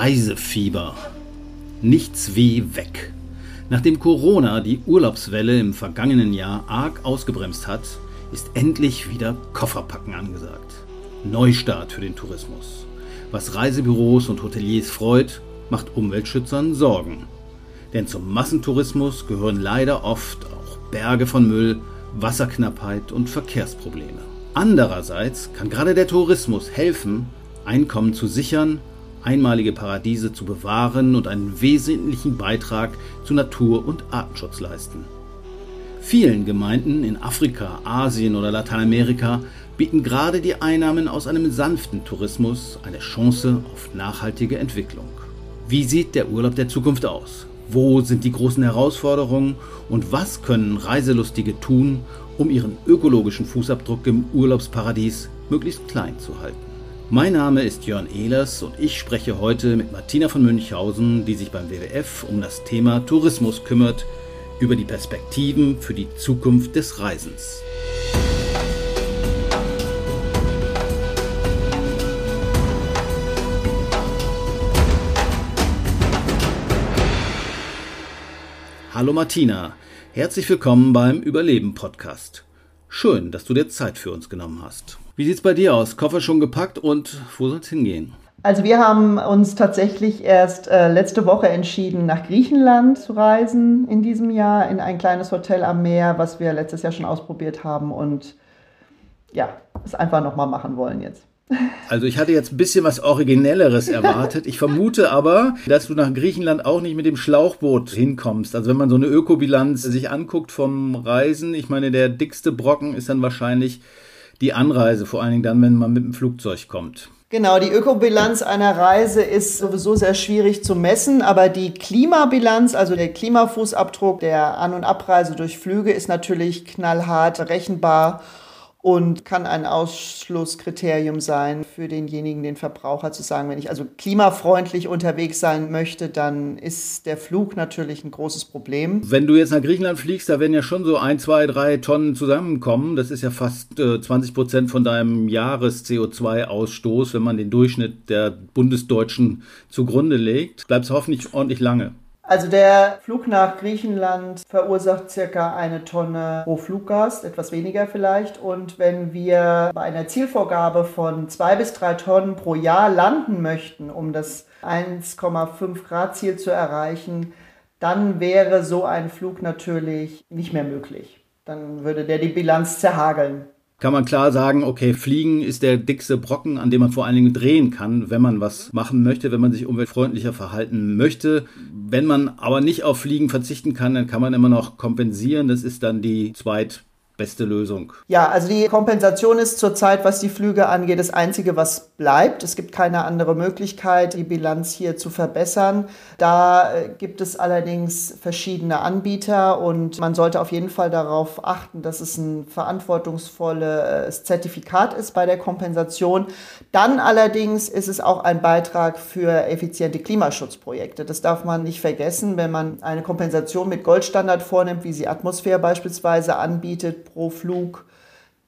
Reisefieber. Nichts wie weg. Nachdem Corona die Urlaubswelle im vergangenen Jahr arg ausgebremst hat, ist endlich wieder Kofferpacken angesagt. Neustart für den Tourismus. Was Reisebüros und Hoteliers freut, macht Umweltschützern Sorgen. Denn zum Massentourismus gehören leider oft auch Berge von Müll, Wasserknappheit und Verkehrsprobleme. Andererseits kann gerade der Tourismus helfen, Einkommen zu sichern einmalige Paradiese zu bewahren und einen wesentlichen Beitrag zu Natur- und Artenschutz leisten. Vielen Gemeinden in Afrika, Asien oder Lateinamerika bieten gerade die Einnahmen aus einem sanften Tourismus eine Chance auf nachhaltige Entwicklung. Wie sieht der Urlaub der Zukunft aus? Wo sind die großen Herausforderungen und was können Reiselustige tun, um ihren ökologischen Fußabdruck im Urlaubsparadies möglichst klein zu halten? Mein Name ist Jörn Ehlers und ich spreche heute mit Martina von Münchhausen, die sich beim WWF um das Thema Tourismus kümmert, über die Perspektiven für die Zukunft des Reisens. Hallo Martina, herzlich willkommen beim Überleben Podcast. Schön, dass du dir Zeit für uns genommen hast. Wie sieht es bei dir aus? Koffer schon gepackt und wo soll es hingehen? Also wir haben uns tatsächlich erst äh, letzte Woche entschieden, nach Griechenland zu reisen in diesem Jahr, in ein kleines Hotel am Meer, was wir letztes Jahr schon ausprobiert haben und ja, es einfach nochmal machen wollen jetzt. Also ich hatte jetzt ein bisschen was Originelleres erwartet. Ich vermute aber, dass du nach Griechenland auch nicht mit dem Schlauchboot hinkommst. Also wenn man so eine Ökobilanz sich anguckt vom Reisen, ich meine, der dickste Brocken ist dann wahrscheinlich die Anreise, vor allen Dingen dann, wenn man mit dem Flugzeug kommt. Genau, die Ökobilanz einer Reise ist sowieso sehr schwierig zu messen, aber die Klimabilanz, also der Klimafußabdruck der An- und Abreise durch Flüge ist natürlich knallhart rechenbar und kann ein Ausschlusskriterium sein für denjenigen, den Verbraucher zu sagen, wenn ich also klimafreundlich unterwegs sein möchte, dann ist der Flug natürlich ein großes Problem. Wenn du jetzt nach Griechenland fliegst, da werden ja schon so ein, zwei, drei Tonnen zusammenkommen. Das ist ja fast äh, 20 Prozent von deinem Jahres-CO2-Ausstoß, wenn man den Durchschnitt der Bundesdeutschen zugrunde legt. Bleibst hoffentlich ordentlich lange. Also der Flug nach Griechenland verursacht circa eine Tonne pro Fluggast, etwas weniger vielleicht. Und wenn wir bei einer Zielvorgabe von zwei bis drei Tonnen pro Jahr landen möchten, um das 1,5 Grad Ziel zu erreichen, dann wäre so ein Flug natürlich nicht mehr möglich. Dann würde der die Bilanz zerhageln kann man klar sagen, okay, Fliegen ist der dickste Brocken, an dem man vor allen Dingen drehen kann, wenn man was machen möchte, wenn man sich umweltfreundlicher verhalten möchte. Wenn man aber nicht auf Fliegen verzichten kann, dann kann man immer noch kompensieren. Das ist dann die zweit beste Lösung? Ja, also die Kompensation ist zurzeit, was die Flüge angeht, das Einzige, was bleibt. Es gibt keine andere Möglichkeit, die Bilanz hier zu verbessern. Da äh, gibt es allerdings verschiedene Anbieter und man sollte auf jeden Fall darauf achten, dass es ein verantwortungsvolles Zertifikat ist bei der Kompensation. Dann allerdings ist es auch ein Beitrag für effiziente Klimaschutzprojekte. Das darf man nicht vergessen, wenn man eine Kompensation mit Goldstandard vornimmt, wie sie Atmosphäre beispielsweise anbietet pro Flug,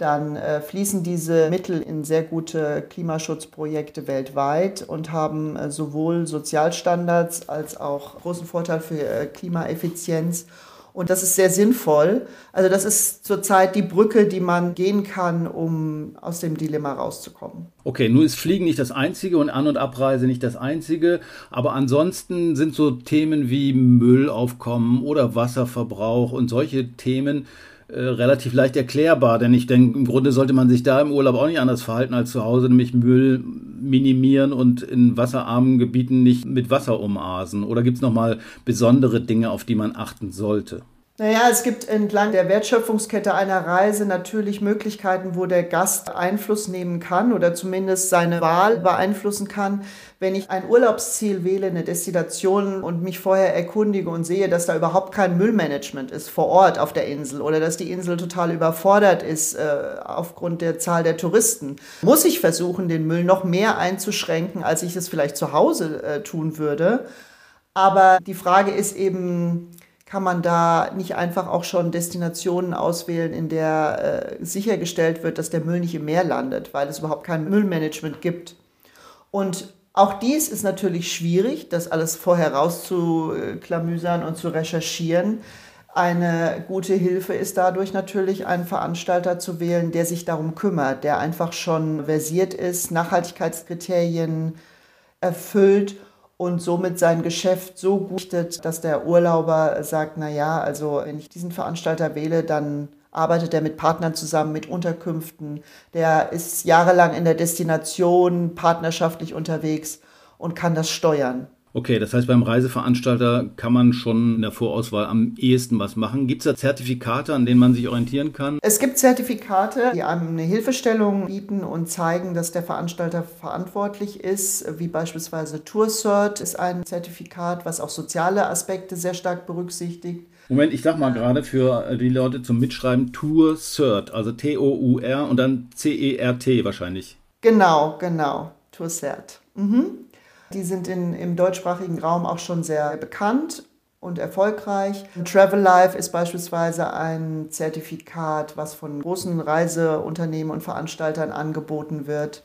dann äh, fließen diese Mittel in sehr gute Klimaschutzprojekte weltweit und haben äh, sowohl Sozialstandards als auch großen Vorteil für äh, Klimaeffizienz. Und das ist sehr sinnvoll. Also das ist zurzeit die Brücke, die man gehen kann, um aus dem Dilemma rauszukommen. Okay, nun ist Fliegen nicht das Einzige und An- und Abreise nicht das Einzige. Aber ansonsten sind so Themen wie Müllaufkommen oder Wasserverbrauch und solche Themen äh, relativ leicht erklärbar, denn ich denke, im Grunde sollte man sich da im Urlaub auch nicht anders verhalten als zu Hause, nämlich Müll minimieren und in wasserarmen Gebieten nicht mit Wasser umasen. Oder gibt es nochmal besondere Dinge, auf die man achten sollte? Naja, es gibt entlang der Wertschöpfungskette einer Reise natürlich Möglichkeiten, wo der Gast Einfluss nehmen kann oder zumindest seine Wahl beeinflussen kann. Wenn ich ein Urlaubsziel wähle, eine Destination und mich vorher erkundige und sehe, dass da überhaupt kein Müllmanagement ist vor Ort auf der Insel oder dass die Insel total überfordert ist äh, aufgrund der Zahl der Touristen, muss ich versuchen, den Müll noch mehr einzuschränken, als ich es vielleicht zu Hause äh, tun würde. Aber die Frage ist eben, kann man da nicht einfach auch schon Destinationen auswählen, in der äh, sichergestellt wird, dass der Müll nicht im Meer landet, weil es überhaupt kein Müllmanagement gibt. Und auch dies ist natürlich schwierig, das alles vorher rauszuklamüsern und zu recherchieren. Eine gute Hilfe ist dadurch natürlich, einen Veranstalter zu wählen, der sich darum kümmert, der einfach schon versiert ist, Nachhaltigkeitskriterien erfüllt und somit sein Geschäft so guttet, dass der Urlauber sagt, na ja, also wenn ich diesen Veranstalter wähle, dann arbeitet er mit Partnern zusammen, mit Unterkünften. Der ist jahrelang in der Destination partnerschaftlich unterwegs und kann das steuern. Okay, das heißt, beim Reiseveranstalter kann man schon in der Vorauswahl am ehesten was machen. Gibt es da Zertifikate, an denen man sich orientieren kann? Es gibt Zertifikate, die einem eine Hilfestellung bieten und zeigen, dass der Veranstalter verantwortlich ist, wie beispielsweise TourCert ist ein Zertifikat, was auch soziale Aspekte sehr stark berücksichtigt. Moment, ich sag mal gerade für die Leute zum Mitschreiben Tour Cert, also T-O-U-R und dann C-E-R-T wahrscheinlich. Genau, genau, Tour Cert. Mhm. Die sind in, im deutschsprachigen Raum auch schon sehr bekannt und erfolgreich. Travel Life ist beispielsweise ein Zertifikat, was von großen Reiseunternehmen und Veranstaltern angeboten wird.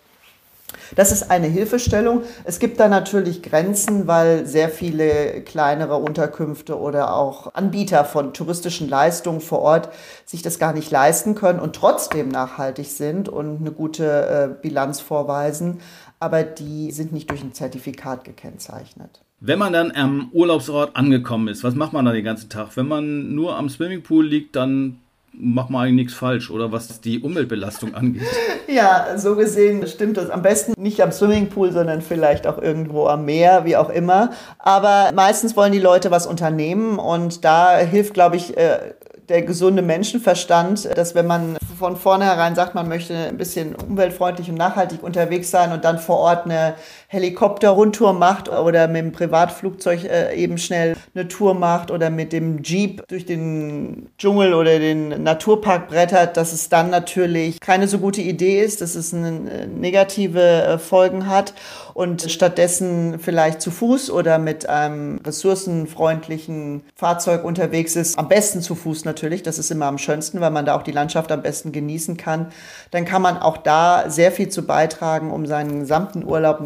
Das ist eine Hilfestellung. Es gibt da natürlich Grenzen, weil sehr viele kleinere Unterkünfte oder auch Anbieter von touristischen Leistungen vor Ort sich das gar nicht leisten können und trotzdem nachhaltig sind und eine gute äh, Bilanz vorweisen aber die sind nicht durch ein Zertifikat gekennzeichnet. Wenn man dann am Urlaubsort angekommen ist, was macht man dann den ganzen Tag? Wenn man nur am Swimmingpool liegt, dann macht man eigentlich nichts falsch, oder was die Umweltbelastung angeht. Ja, so gesehen stimmt das. Am besten nicht am Swimmingpool, sondern vielleicht auch irgendwo am Meer, wie auch immer. Aber meistens wollen die Leute was unternehmen und da hilft, glaube ich, äh, der gesunde Menschenverstand, dass wenn man von vornherein sagt, man möchte ein bisschen umweltfreundlich und nachhaltig unterwegs sein und dann vor Ort eine Helikopter-Rundtour macht oder mit dem Privatflugzeug äh, eben schnell eine Tour macht oder mit dem Jeep durch den Dschungel oder den Naturpark brettert, dass es dann natürlich keine so gute Idee ist, dass es eine, äh, negative äh, Folgen hat und stattdessen vielleicht zu Fuß oder mit einem ressourcenfreundlichen Fahrzeug unterwegs ist. Am besten zu Fuß natürlich, das ist immer am schönsten, weil man da auch die Landschaft am besten genießen kann. Dann kann man auch da sehr viel zu beitragen, um seinen gesamten Urlaub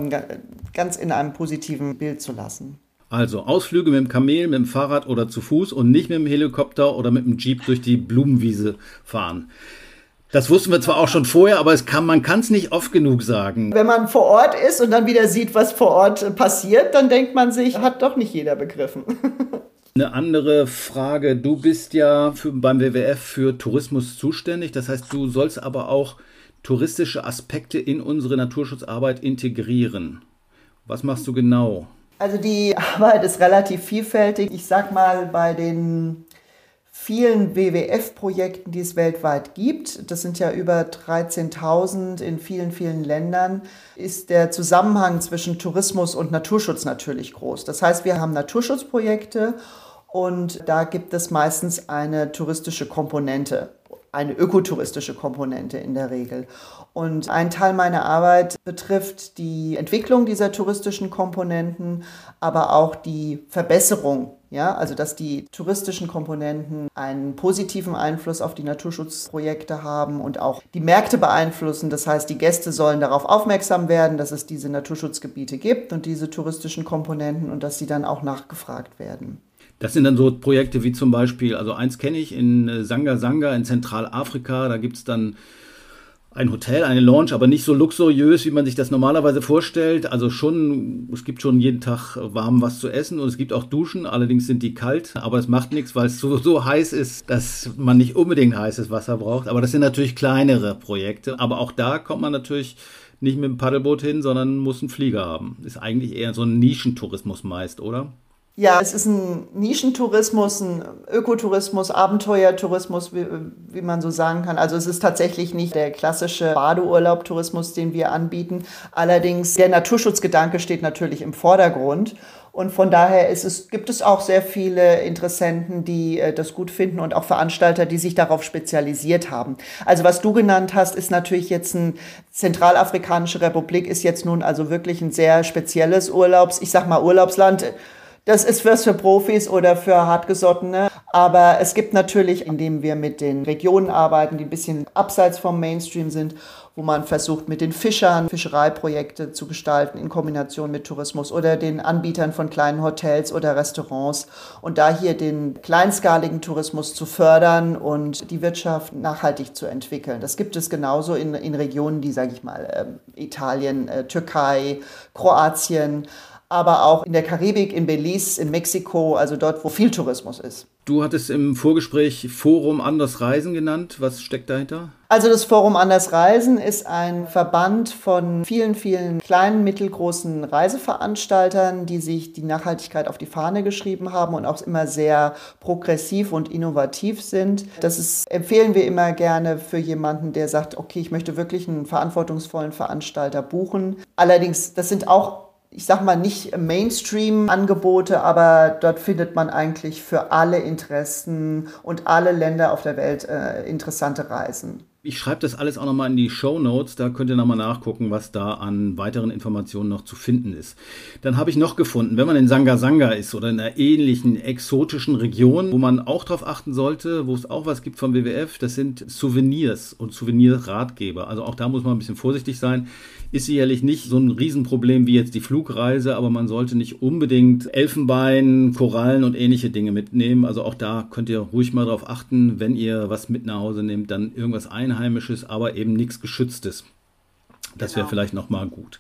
ganz in einem positiven Bild zu lassen. Also Ausflüge mit dem Kamel, mit dem Fahrrad oder zu Fuß und nicht mit dem Helikopter oder mit dem Jeep durch die Blumenwiese fahren. Das wussten wir zwar auch schon vorher, aber es kann, man kann es nicht oft genug sagen. Wenn man vor Ort ist und dann wieder sieht, was vor Ort passiert, dann denkt man sich, hat doch nicht jeder begriffen. Eine andere Frage. Du bist ja für, beim WWF für Tourismus zuständig. Das heißt, du sollst aber auch touristische Aspekte in unsere Naturschutzarbeit integrieren. Was machst du genau? Also die Arbeit ist relativ vielfältig. Ich sag mal, bei den vielen WWF-Projekten, die es weltweit gibt, das sind ja über 13.000 in vielen, vielen Ländern, ist der Zusammenhang zwischen Tourismus und Naturschutz natürlich groß. Das heißt, wir haben Naturschutzprojekte und da gibt es meistens eine touristische Komponente eine ökotouristische Komponente in der Regel. Und ein Teil meiner Arbeit betrifft die Entwicklung dieser touristischen Komponenten, aber auch die Verbesserung. Ja, also dass die touristischen Komponenten einen positiven Einfluss auf die Naturschutzprojekte haben und auch die Märkte beeinflussen. Das heißt, die Gäste sollen darauf aufmerksam werden, dass es diese Naturschutzgebiete gibt und diese touristischen Komponenten und dass sie dann auch nachgefragt werden. Das sind dann so Projekte wie zum Beispiel, also eins kenne ich in äh, Sanga Sanga in Zentralafrika, da gibt es dann ein Hotel, eine Lounge, aber nicht so luxuriös, wie man sich das normalerweise vorstellt. Also schon, es gibt schon jeden Tag warm was zu essen und es gibt auch Duschen, allerdings sind die kalt, aber es macht nichts, weil es so, so heiß ist, dass man nicht unbedingt heißes Wasser braucht. Aber das sind natürlich kleinere Projekte. Aber auch da kommt man natürlich nicht mit dem Paddelboot hin, sondern muss einen Flieger haben. Ist eigentlich eher so ein Nischentourismus meist, oder? Ja, es ist ein Nischentourismus, ein Ökotourismus, Abenteuertourismus, wie, wie, man so sagen kann. Also es ist tatsächlich nicht der klassische Badeurlaubtourismus, den wir anbieten. Allerdings der Naturschutzgedanke steht natürlich im Vordergrund. Und von daher ist es, gibt es auch sehr viele Interessenten, die äh, das gut finden und auch Veranstalter, die sich darauf spezialisiert haben. Also was du genannt hast, ist natürlich jetzt ein Zentralafrikanische Republik ist jetzt nun also wirklich ein sehr spezielles Urlaubs, ich sag mal Urlaubsland Das ist was für Profis oder für Hartgesottene. Aber es gibt natürlich, indem wir mit den Regionen arbeiten, die ein bisschen abseits vom Mainstream sind, wo man versucht, mit den Fischern Fischereiprojekte zu gestalten in Kombination mit Tourismus oder den Anbietern von kleinen Hotels oder Restaurants und da hier den kleinskaligen Tourismus zu fördern und die Wirtschaft nachhaltig zu entwickeln. Das gibt es genauso in, in Regionen, die, sage ich mal, äh, Italien, äh, Türkei, Kroatien, aber auch in der Karibik, in Belize, in Mexiko, also dort, wo viel Tourismus ist. Du hattest im Vorgespräch Forum Anders Reisen genannt. Was steckt dahinter? Also das Forum Anders Reisen ist ein Verband von vielen, vielen kleinen, mittelgroßen Reiseveranstaltern, die sich die Nachhaltigkeit auf die Fahne geschrieben haben und auch immer sehr progressiv und innovativ sind. Das ist, empfehlen wir immer gerne für jemanden, der sagt, okay, ich möchte wirklich einen verantwortungsvollen Veranstalter buchen. Allerdings, das sind auch ich sag mal nicht Mainstream-Angebote, aber dort findet man eigentlich für alle Interessen und alle Länder auf der Welt äh, interessante Reisen. Ich schreibe das alles auch nochmal in die Show Notes, da könnt ihr nochmal nachgucken, was da an weiteren Informationen noch zu finden ist. Dann habe ich noch gefunden, wenn man in Sanga Sanga ist oder in einer ähnlichen exotischen Region, wo man auch darauf achten sollte, wo es auch was gibt vom WWF, das sind Souvenirs und Souvenirratgeber. Also auch da muss man ein bisschen vorsichtig sein. Ist sicherlich nicht so ein Riesenproblem wie jetzt die Flugreise, aber man sollte nicht unbedingt Elfenbein, Korallen und ähnliche Dinge mitnehmen. Also auch da könnt ihr ruhig mal darauf achten, wenn ihr was mit nach Hause nehmt, dann irgendwas ein Einheimisches, aber eben nichts Geschütztes. Das wäre genau. vielleicht nochmal gut.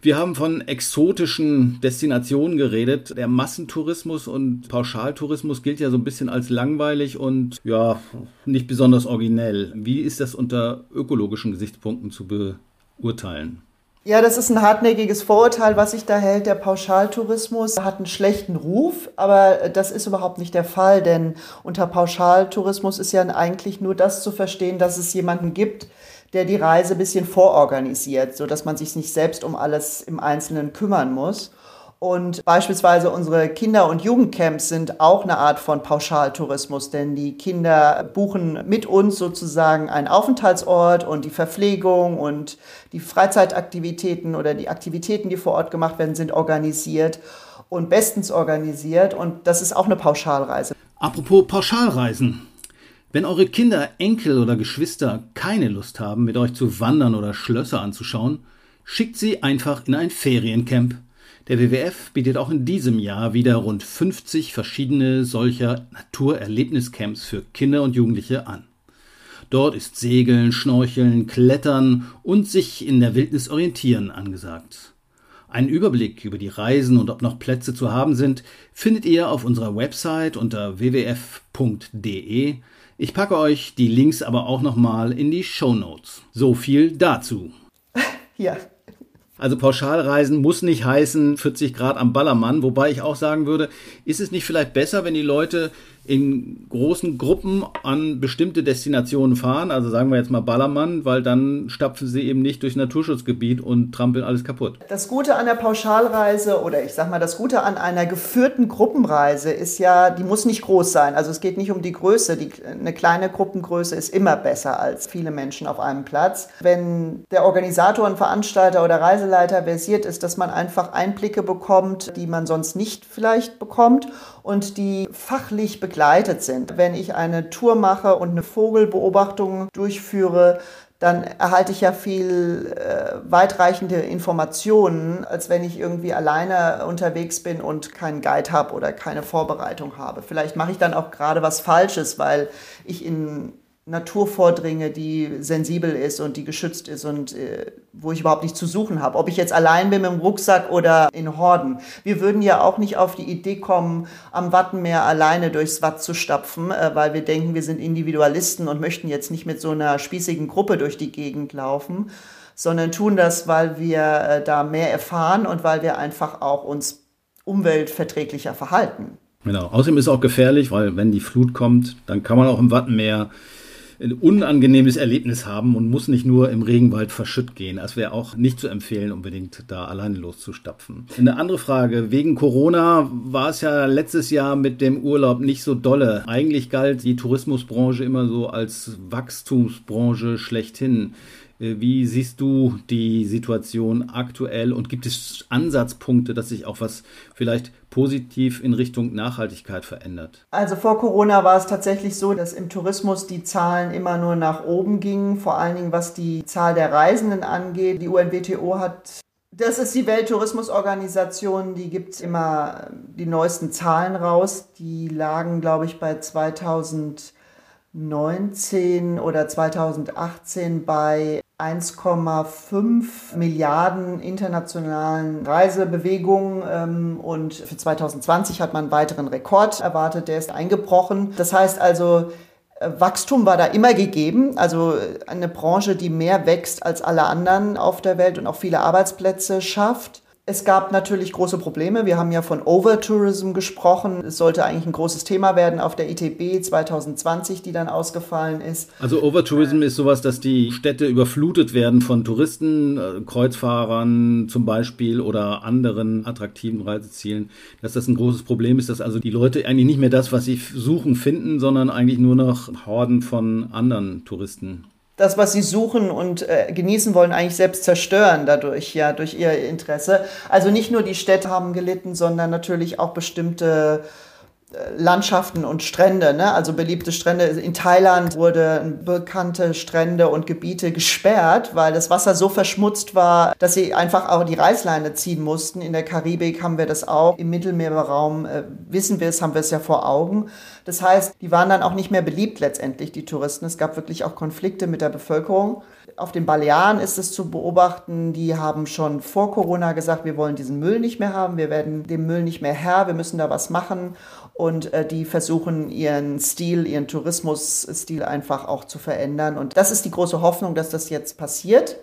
Wir haben von exotischen Destinationen geredet. Der Massentourismus und Pauschaltourismus gilt ja so ein bisschen als langweilig und ja, nicht besonders originell. Wie ist das unter ökologischen Gesichtspunkten zu beurteilen? Ja, das ist ein hartnäckiges Vorurteil, was sich da hält. Der Pauschaltourismus hat einen schlechten Ruf, aber das ist überhaupt nicht der Fall, denn unter Pauschaltourismus ist ja eigentlich nur das zu verstehen, dass es jemanden gibt, der die Reise ein bisschen vororganisiert, sodass man sich nicht selbst um alles im Einzelnen kümmern muss. Und beispielsweise unsere Kinder- und Jugendcamps sind auch eine Art von Pauschaltourismus, denn die Kinder buchen mit uns sozusagen einen Aufenthaltsort und die Verpflegung und die Freizeitaktivitäten oder die Aktivitäten, die vor Ort gemacht werden, sind organisiert und bestens organisiert und das ist auch eine Pauschalreise. Apropos Pauschalreisen. Wenn eure Kinder, Enkel oder Geschwister keine Lust haben, mit euch zu wandern oder Schlösser anzuschauen, schickt sie einfach in ein Feriencamp. Der WWF bietet auch in diesem Jahr wieder rund 50 verschiedene solcher Naturerlebniscamps für Kinder und Jugendliche an. Dort ist Segeln, Schnorcheln, Klettern und sich in der Wildnis orientieren angesagt. Einen Überblick über die Reisen und ob noch Plätze zu haben sind, findet ihr auf unserer Website unter wwf.de. Ich packe euch die Links aber auch nochmal in die Show Notes. So viel dazu. Ja, also Pauschalreisen muss nicht heißen 40 Grad am Ballermann, wobei ich auch sagen würde, ist es nicht vielleicht besser, wenn die Leute in großen Gruppen an bestimmte Destinationen fahren, also sagen wir jetzt mal Ballermann, weil dann stapfen sie eben nicht durch Naturschutzgebiet und trampeln alles kaputt. Das Gute an der Pauschalreise oder ich sag mal, das Gute an einer geführten Gruppenreise ist ja, die muss nicht groß sein. Also es geht nicht um die Größe. Die, eine kleine Gruppengröße ist immer besser als viele Menschen auf einem Platz. Wenn der Organisator, ein Veranstalter oder Reiseleiter versiert ist, dass man einfach Einblicke bekommt, die man sonst nicht vielleicht bekommt und die fachlich begleitet sind. Wenn ich eine Tour mache und eine Vogelbeobachtung durchführe, dann erhalte ich ja viel äh, weitreichende Informationen, als wenn ich irgendwie alleine unterwegs bin und keinen Guide habe oder keine Vorbereitung habe. Vielleicht mache ich dann auch gerade was Falsches, weil ich in Natur vordringe, die sensibel ist und die geschützt ist und äh, wo ich überhaupt nichts zu suchen habe. Ob ich jetzt allein bin mit dem Rucksack oder in Horden. Wir würden ja auch nicht auf die Idee kommen, am Wattenmeer alleine durchs Watt zu stapfen, äh, weil wir denken, wir sind Individualisten und möchten jetzt nicht mit so einer spießigen Gruppe durch die Gegend laufen, sondern tun das, weil wir äh, da mehr erfahren und weil wir einfach auch uns umweltverträglicher verhalten. Genau. Außerdem ist es auch gefährlich, weil wenn die Flut kommt, dann kann man auch im Wattenmeer ein unangenehmes Erlebnis haben und muss nicht nur im Regenwald verschütt gehen. Das wäre auch nicht zu empfehlen, unbedingt da alleine loszustapfen. Eine andere Frage. Wegen Corona war es ja letztes Jahr mit dem Urlaub nicht so dolle. Eigentlich galt die Tourismusbranche immer so als Wachstumsbranche schlechthin. Äh, wie siehst du die Situation aktuell und gibt es Ansatzpunkte, dass sich auch was vielleicht positiv in Richtung Nachhaltigkeit verändert? Also vor Corona war es tatsächlich so, dass im Tourismus die Zahlen immer nur nach oben gingen, vor allen Dingen was die Zahl der Reisenden angeht. Die UNWTO hat das ist die Welttourismusorganisation, die gibt immer die neuesten Zahlen raus. Die lagen, glaube ich, bei 2019 oder 2018 bei 1,5 Milliarden internationalen Reisebewegungen ähm, und für 2020 hat man einen weiteren Rekord erwartet, der ist eingebrochen. Das heißt also, äh, Wachstum war da immer gegeben, also äh, eine Branche, die mehr wächst als alle anderen auf der Welt und auch viele Arbeitsplätze schafft. Es gab natürlich große Probleme. Wir haben ja von Overtourism gesprochen. Es sollte eigentlich ein großes Thema werden auf der ITB 2020, die dann ausgefallen ist. Also Overtourism ist sowas, dass die Städte überflutet werden von Touristen, äh, Kreuzfahrern zum Beispiel oder anderen attraktiven Reisezielen. Dass das ein großes Problem ist, dass also die Leute eigentlich nicht mehr das, was sie suchen, finden, sondern eigentlich nur noch Horden von anderen Touristen das, was sie suchen und äh, genießen wollen, eigentlich selbst zerstören dadurch, ja, durch ihr Interesse. Also nicht nur die Städte haben gelitten, sondern natürlich auch bestimmte Landschaften und Strände, ne? also beliebte Strände. In Thailand wurden bekannte Strände und Gebiete gesperrt, weil das Wasser so verschmutzt war, dass sie einfach auch die Reißleine ziehen mussten. In der Karibik haben wir das auch. Im Mittelmeerraum äh, wissen wir es, haben wir es ja vor Augen. Das heißt, die waren dann auch nicht mehr beliebt letztendlich, die Touristen. Es gab wirklich auch Konflikte mit der Bevölkerung. Auf den Balearen ist es zu beobachten, die haben schon vor Corona gesagt, wir wollen diesen Müll nicht mehr haben, wir werden dem Müll nicht mehr Herr, wir müssen da was machen und äh, die versuchen ihren Stil, ihren Tourismusstil einfach auch zu verändern. Und das ist die große Hoffnung, dass das jetzt passiert.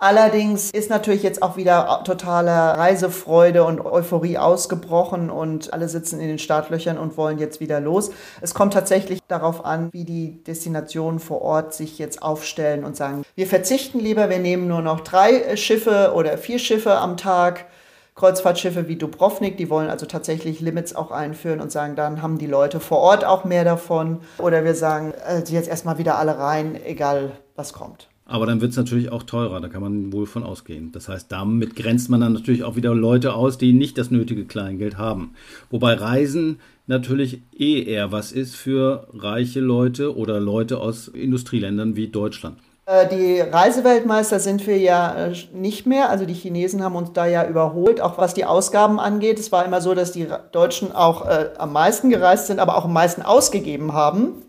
Allerdings ist natürlich jetzt auch wieder totale Reisefreude und Euphorie ausgebrochen und alle sitzen in den Startlöchern und wollen jetzt wieder los. Es kommt tatsächlich darauf an, wie die Destinationen vor Ort sich jetzt aufstellen und sagen, wir verzichten lieber, wir nehmen nur noch drei Schiffe oder vier Schiffe am Tag Kreuzfahrtschiffe wie Dubrovnik, die wollen also tatsächlich Limits auch einführen und sagen, dann haben die Leute vor Ort auch mehr davon. Oder wir sagen, äh, jetzt erstmal wieder alle rein, egal was kommt. Aber dann wird es natürlich auch teurer, da kann man wohl von ausgehen. Das heißt, damit grenzt man dann natürlich auch wieder Leute aus, die nicht das nötige Kleingeld haben. Wobei Reisen natürlich eh eher was ist für reiche Leute oder Leute aus Industrieländern wie Deutschland. Äh, die Reiseweltmeister sind wir ja äh, nicht mehr. Also die Chinesen haben uns da ja überholt, auch was die Ausgaben angeht. Es war immer so, dass die Deutschen auch äh, am meisten gereist sind, aber auch am meisten ausgegeben haben.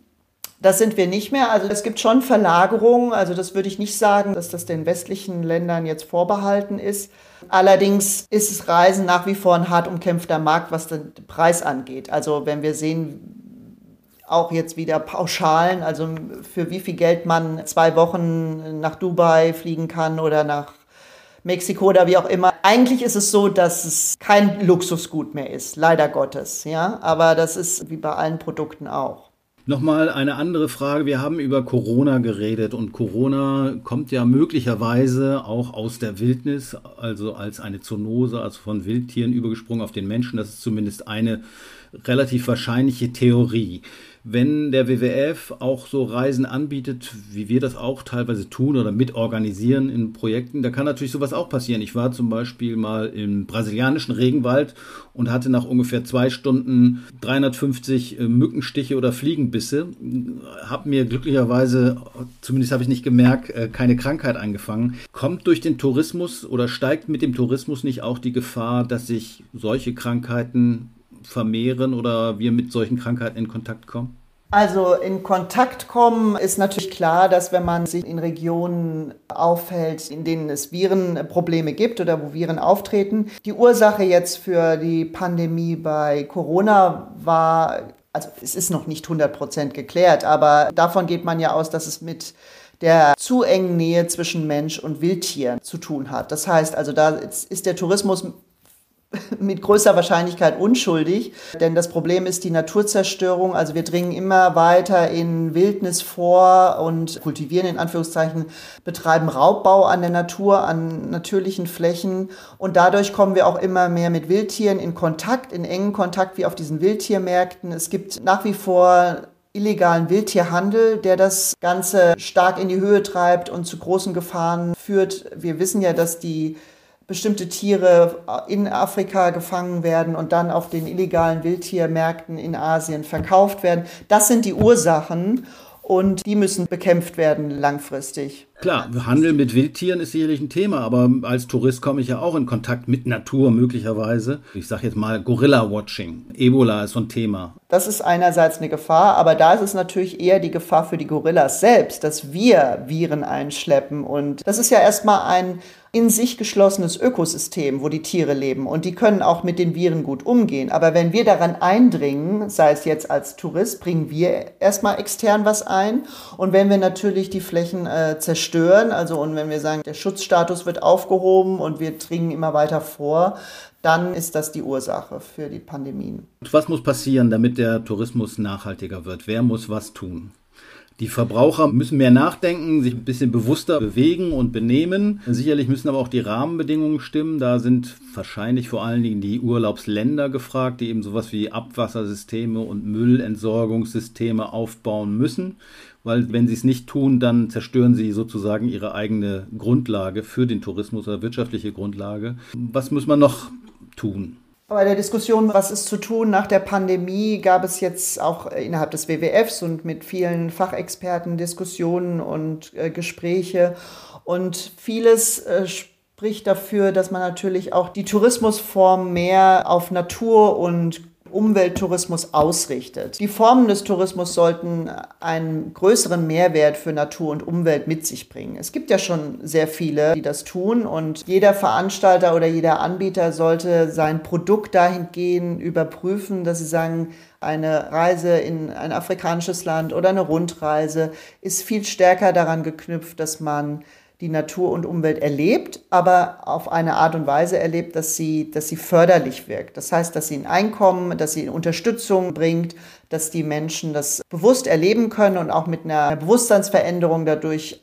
Das sind wir nicht mehr. Also es gibt schon Verlagerungen. Also das würde ich nicht sagen, dass das den westlichen Ländern jetzt vorbehalten ist. Allerdings ist das Reisen nach wie vor ein hart umkämpfter Markt, was den Preis angeht. Also wenn wir sehen, auch jetzt wieder Pauschalen, also für wie viel Geld man zwei Wochen nach Dubai fliegen kann oder nach Mexiko oder wie auch immer. Eigentlich ist es so, dass es kein Luxusgut mehr ist, leider Gottes, ja, aber das ist wie bei allen Produkten auch. Nochmal eine andere Frage. Wir haben über Corona geredet und Corona kommt ja möglicherweise auch aus der Wildnis, also als eine Zoonose, also von Wildtieren übergesprungen auf den Menschen. Das ist zumindest eine relativ wahrscheinliche Theorie wenn der WWF auch so Reisen anbietet, wie wir das auch teilweise tun oder mitorganisieren in Projekten, da kann natürlich sowas auch passieren. Ich war zum Beispiel mal im brasilianischen Regenwald und hatte nach ungefähr zwei Stunden 350 äh, Mückenstiche oder Fliegenbisse, habe mir glücklicherweise, zumindest habe ich nicht gemerkt, äh, keine Krankheit angefangen. Kommt durch den Tourismus oder steigt mit dem Tourismus nicht auch die Gefahr, dass sich solche Krankheiten vermehren oder wir mit solchen Krankheiten in Kontakt kommen? Also in Kontakt kommen ist natürlich klar, dass wenn man sich in Regionen aufhält, in denen es Virenprobleme gibt oder wo Viren auftreten, die Ursache jetzt für die Pandemie bei Corona war, also es ist noch nicht 100 Prozent geklärt, aber davon geht man ja aus, dass es mit der zu engen Nähe zwischen Mensch und Wildtier zu tun hat. Das heißt also, da ist der Tourismus mit größter Wahrscheinlichkeit unschuldig, denn das Problem ist die Naturzerstörung. Also wir dringen immer weiter in Wildnis vor und kultivieren in Anführungszeichen, betreiben Raubbau an der Natur, an natürlichen Flächen und dadurch kommen wir auch immer mehr mit Wildtieren in Kontakt, in engen Kontakt wie auf diesen Wildtiermärkten. Es gibt nach wie vor illegalen Wildtierhandel, der das Ganze stark in die Höhe treibt und zu großen Gefahren führt. Wir wissen ja, dass die bestimmte Tiere in Afrika gefangen werden und dann auf den illegalen Wildtiermärkten in Asien verkauft werden. Das sind die Ursachen und die müssen bekämpft werden langfristig. Klar, Handel mit Wildtieren ist sicherlich ein Thema, aber als Tourist komme ich ja auch in Kontakt mit Natur möglicherweise. Ich sage jetzt mal Gorilla-Watching. Ebola ist so ein Thema. Das ist einerseits eine Gefahr, aber da ist es natürlich eher die Gefahr für die Gorillas selbst, dass wir Viren einschleppen. Und das ist ja erstmal ein in sich geschlossenes Ökosystem, wo die Tiere leben und die können auch mit den Viren gut umgehen. Aber wenn wir daran eindringen, sei es jetzt als Tourist, bringen wir erstmal extern was ein. Und wenn wir natürlich die Flächen äh, zerstören, also und wenn wir sagen, der Schutzstatus wird aufgehoben und wir dringen immer weiter vor, dann ist das die Ursache für die Pandemien. Was muss passieren, damit der Tourismus nachhaltiger wird? Wer muss was tun? Die Verbraucher müssen mehr nachdenken, sich ein bisschen bewusster bewegen und benehmen. Sicherlich müssen aber auch die Rahmenbedingungen stimmen. Da sind wahrscheinlich vor allen Dingen die Urlaubsländer gefragt, die eben sowas wie Abwassersysteme und Müllentsorgungssysteme aufbauen müssen. Weil wenn sie es nicht tun, dann zerstören sie sozusagen ihre eigene Grundlage für den Tourismus oder wirtschaftliche Grundlage. Was muss man noch tun? Bei der Diskussion, was ist zu tun nach der Pandemie, gab es jetzt auch innerhalb des WWFs und mit vielen Fachexperten Diskussionen und äh, Gespräche. Und vieles äh, spricht dafür, dass man natürlich auch die Tourismusform mehr auf Natur und Umwelttourismus ausrichtet. Die Formen des Tourismus sollten einen größeren Mehrwert für Natur und Umwelt mit sich bringen. Es gibt ja schon sehr viele, die das tun und jeder Veranstalter oder jeder Anbieter sollte sein Produkt dahingehend überprüfen, dass sie sagen, eine Reise in ein afrikanisches Land oder eine Rundreise ist viel stärker daran geknüpft, dass man die Natur und Umwelt erlebt, aber auf eine Art und Weise erlebt, dass sie, dass sie förderlich wirkt. Das heißt, dass sie ein Einkommen, dass sie Unterstützung bringt, dass die Menschen das bewusst erleben können und auch mit einer Bewusstseinsveränderung dadurch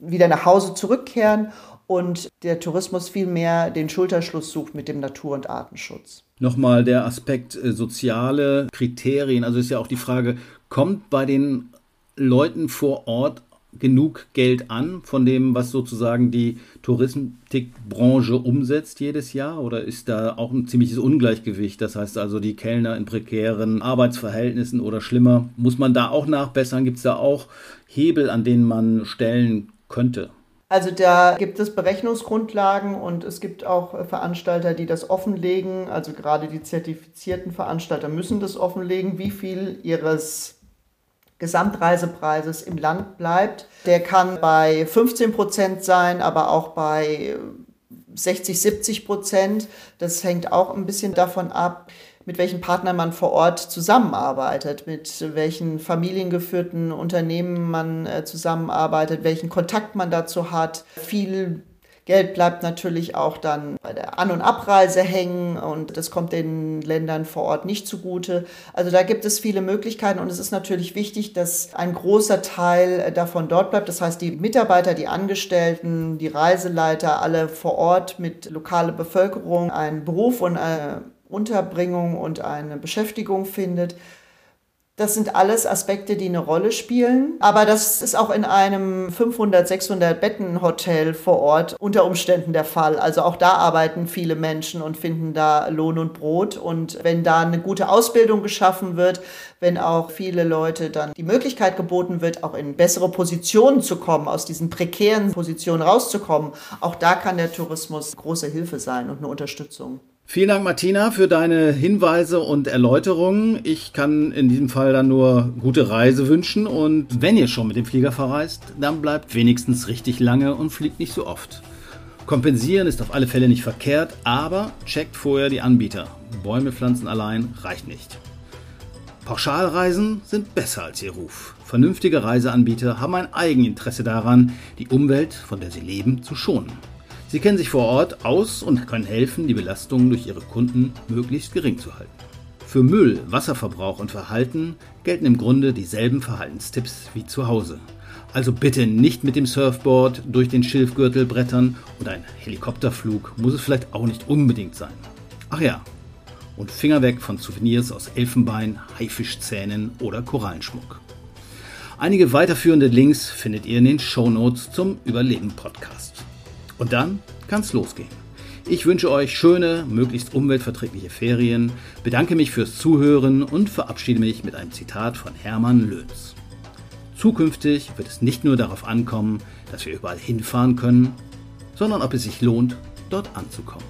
wieder nach Hause zurückkehren und der Tourismus vielmehr den Schulterschluss sucht mit dem Natur- und Artenschutz. Nochmal der Aspekt äh, soziale Kriterien. Also ist ja auch die Frage, kommt bei den Leuten vor Ort genug Geld an von dem, was sozusagen die Touristikbranche umsetzt jedes Jahr? Oder ist da auch ein ziemliches Ungleichgewicht? Das heißt also, die Kellner in prekären Arbeitsverhältnissen oder schlimmer, muss man da auch nachbessern? Gibt es da auch Hebel, an denen man stellen könnte? Also da gibt es Berechnungsgrundlagen und es gibt auch Veranstalter, die das offenlegen. Also gerade die zertifizierten Veranstalter müssen das offenlegen, wie viel ihres Gesamtreisepreises im Land bleibt. Der kann bei 15 Prozent sein, aber auch bei 60, 70 Prozent. Das hängt auch ein bisschen davon ab, mit welchen Partnern man vor Ort zusammenarbeitet, mit welchen familiengeführten Unternehmen man äh, zusammenarbeitet, welchen Kontakt man dazu hat. Viel Geld bleibt natürlich auch dann bei der An- und Abreise hängen und das kommt den Ländern vor Ort nicht zugute. Also da gibt es viele Möglichkeiten und es ist natürlich wichtig, dass ein großer Teil davon dort bleibt. Das heißt, die Mitarbeiter, die Angestellten, die Reiseleiter, alle vor Ort mit lokaler Bevölkerung einen Beruf und eine Unterbringung und eine Beschäftigung findet. Das sind alles Aspekte, die eine Rolle spielen. Aber das ist auch in einem 500, 600 Betten Hotel vor Ort unter Umständen der Fall. Also auch da arbeiten viele Menschen und finden da Lohn und Brot. Und wenn da eine gute Ausbildung geschaffen wird, wenn auch viele Leute dann die Möglichkeit geboten wird, auch in bessere Positionen zu kommen, aus diesen prekären Positionen rauszukommen, auch da kann der Tourismus große Hilfe sein und eine Unterstützung. Vielen Dank, Martina, für deine Hinweise und Erläuterungen. Ich kann in diesem Fall dann nur gute Reise wünschen und wenn ihr schon mit dem Flieger verreist, dann bleibt wenigstens richtig lange und fliegt nicht so oft. Kompensieren ist auf alle Fälle nicht verkehrt, aber checkt vorher die Anbieter. Bäume pflanzen allein reicht nicht. Pauschalreisen sind besser als ihr Ruf. Vernünftige Reiseanbieter haben ein Eigeninteresse daran, die Umwelt, von der sie leben, zu schonen. Sie kennen sich vor Ort aus und können helfen, die Belastungen durch ihre Kunden möglichst gering zu halten. Für Müll, Wasserverbrauch und Verhalten gelten im Grunde dieselben Verhaltenstipps wie zu Hause. Also bitte nicht mit dem Surfboard durch den Schilfgürtel brettern und ein Helikopterflug muss es vielleicht auch nicht unbedingt sein. Ach ja, Und Finger weg von Souvenirs aus Elfenbein, Haifischzähnen oder Korallenschmuck. Einige weiterführende Links findet ihr in den Shownotes zum Überleben Podcast. Und dann kann's losgehen. Ich wünsche euch schöne, möglichst umweltverträgliche Ferien, bedanke mich fürs Zuhören und verabschiede mich mit einem Zitat von Hermann Löns. Zukünftig wird es nicht nur darauf ankommen, dass wir überall hinfahren können, sondern ob es sich lohnt, dort anzukommen.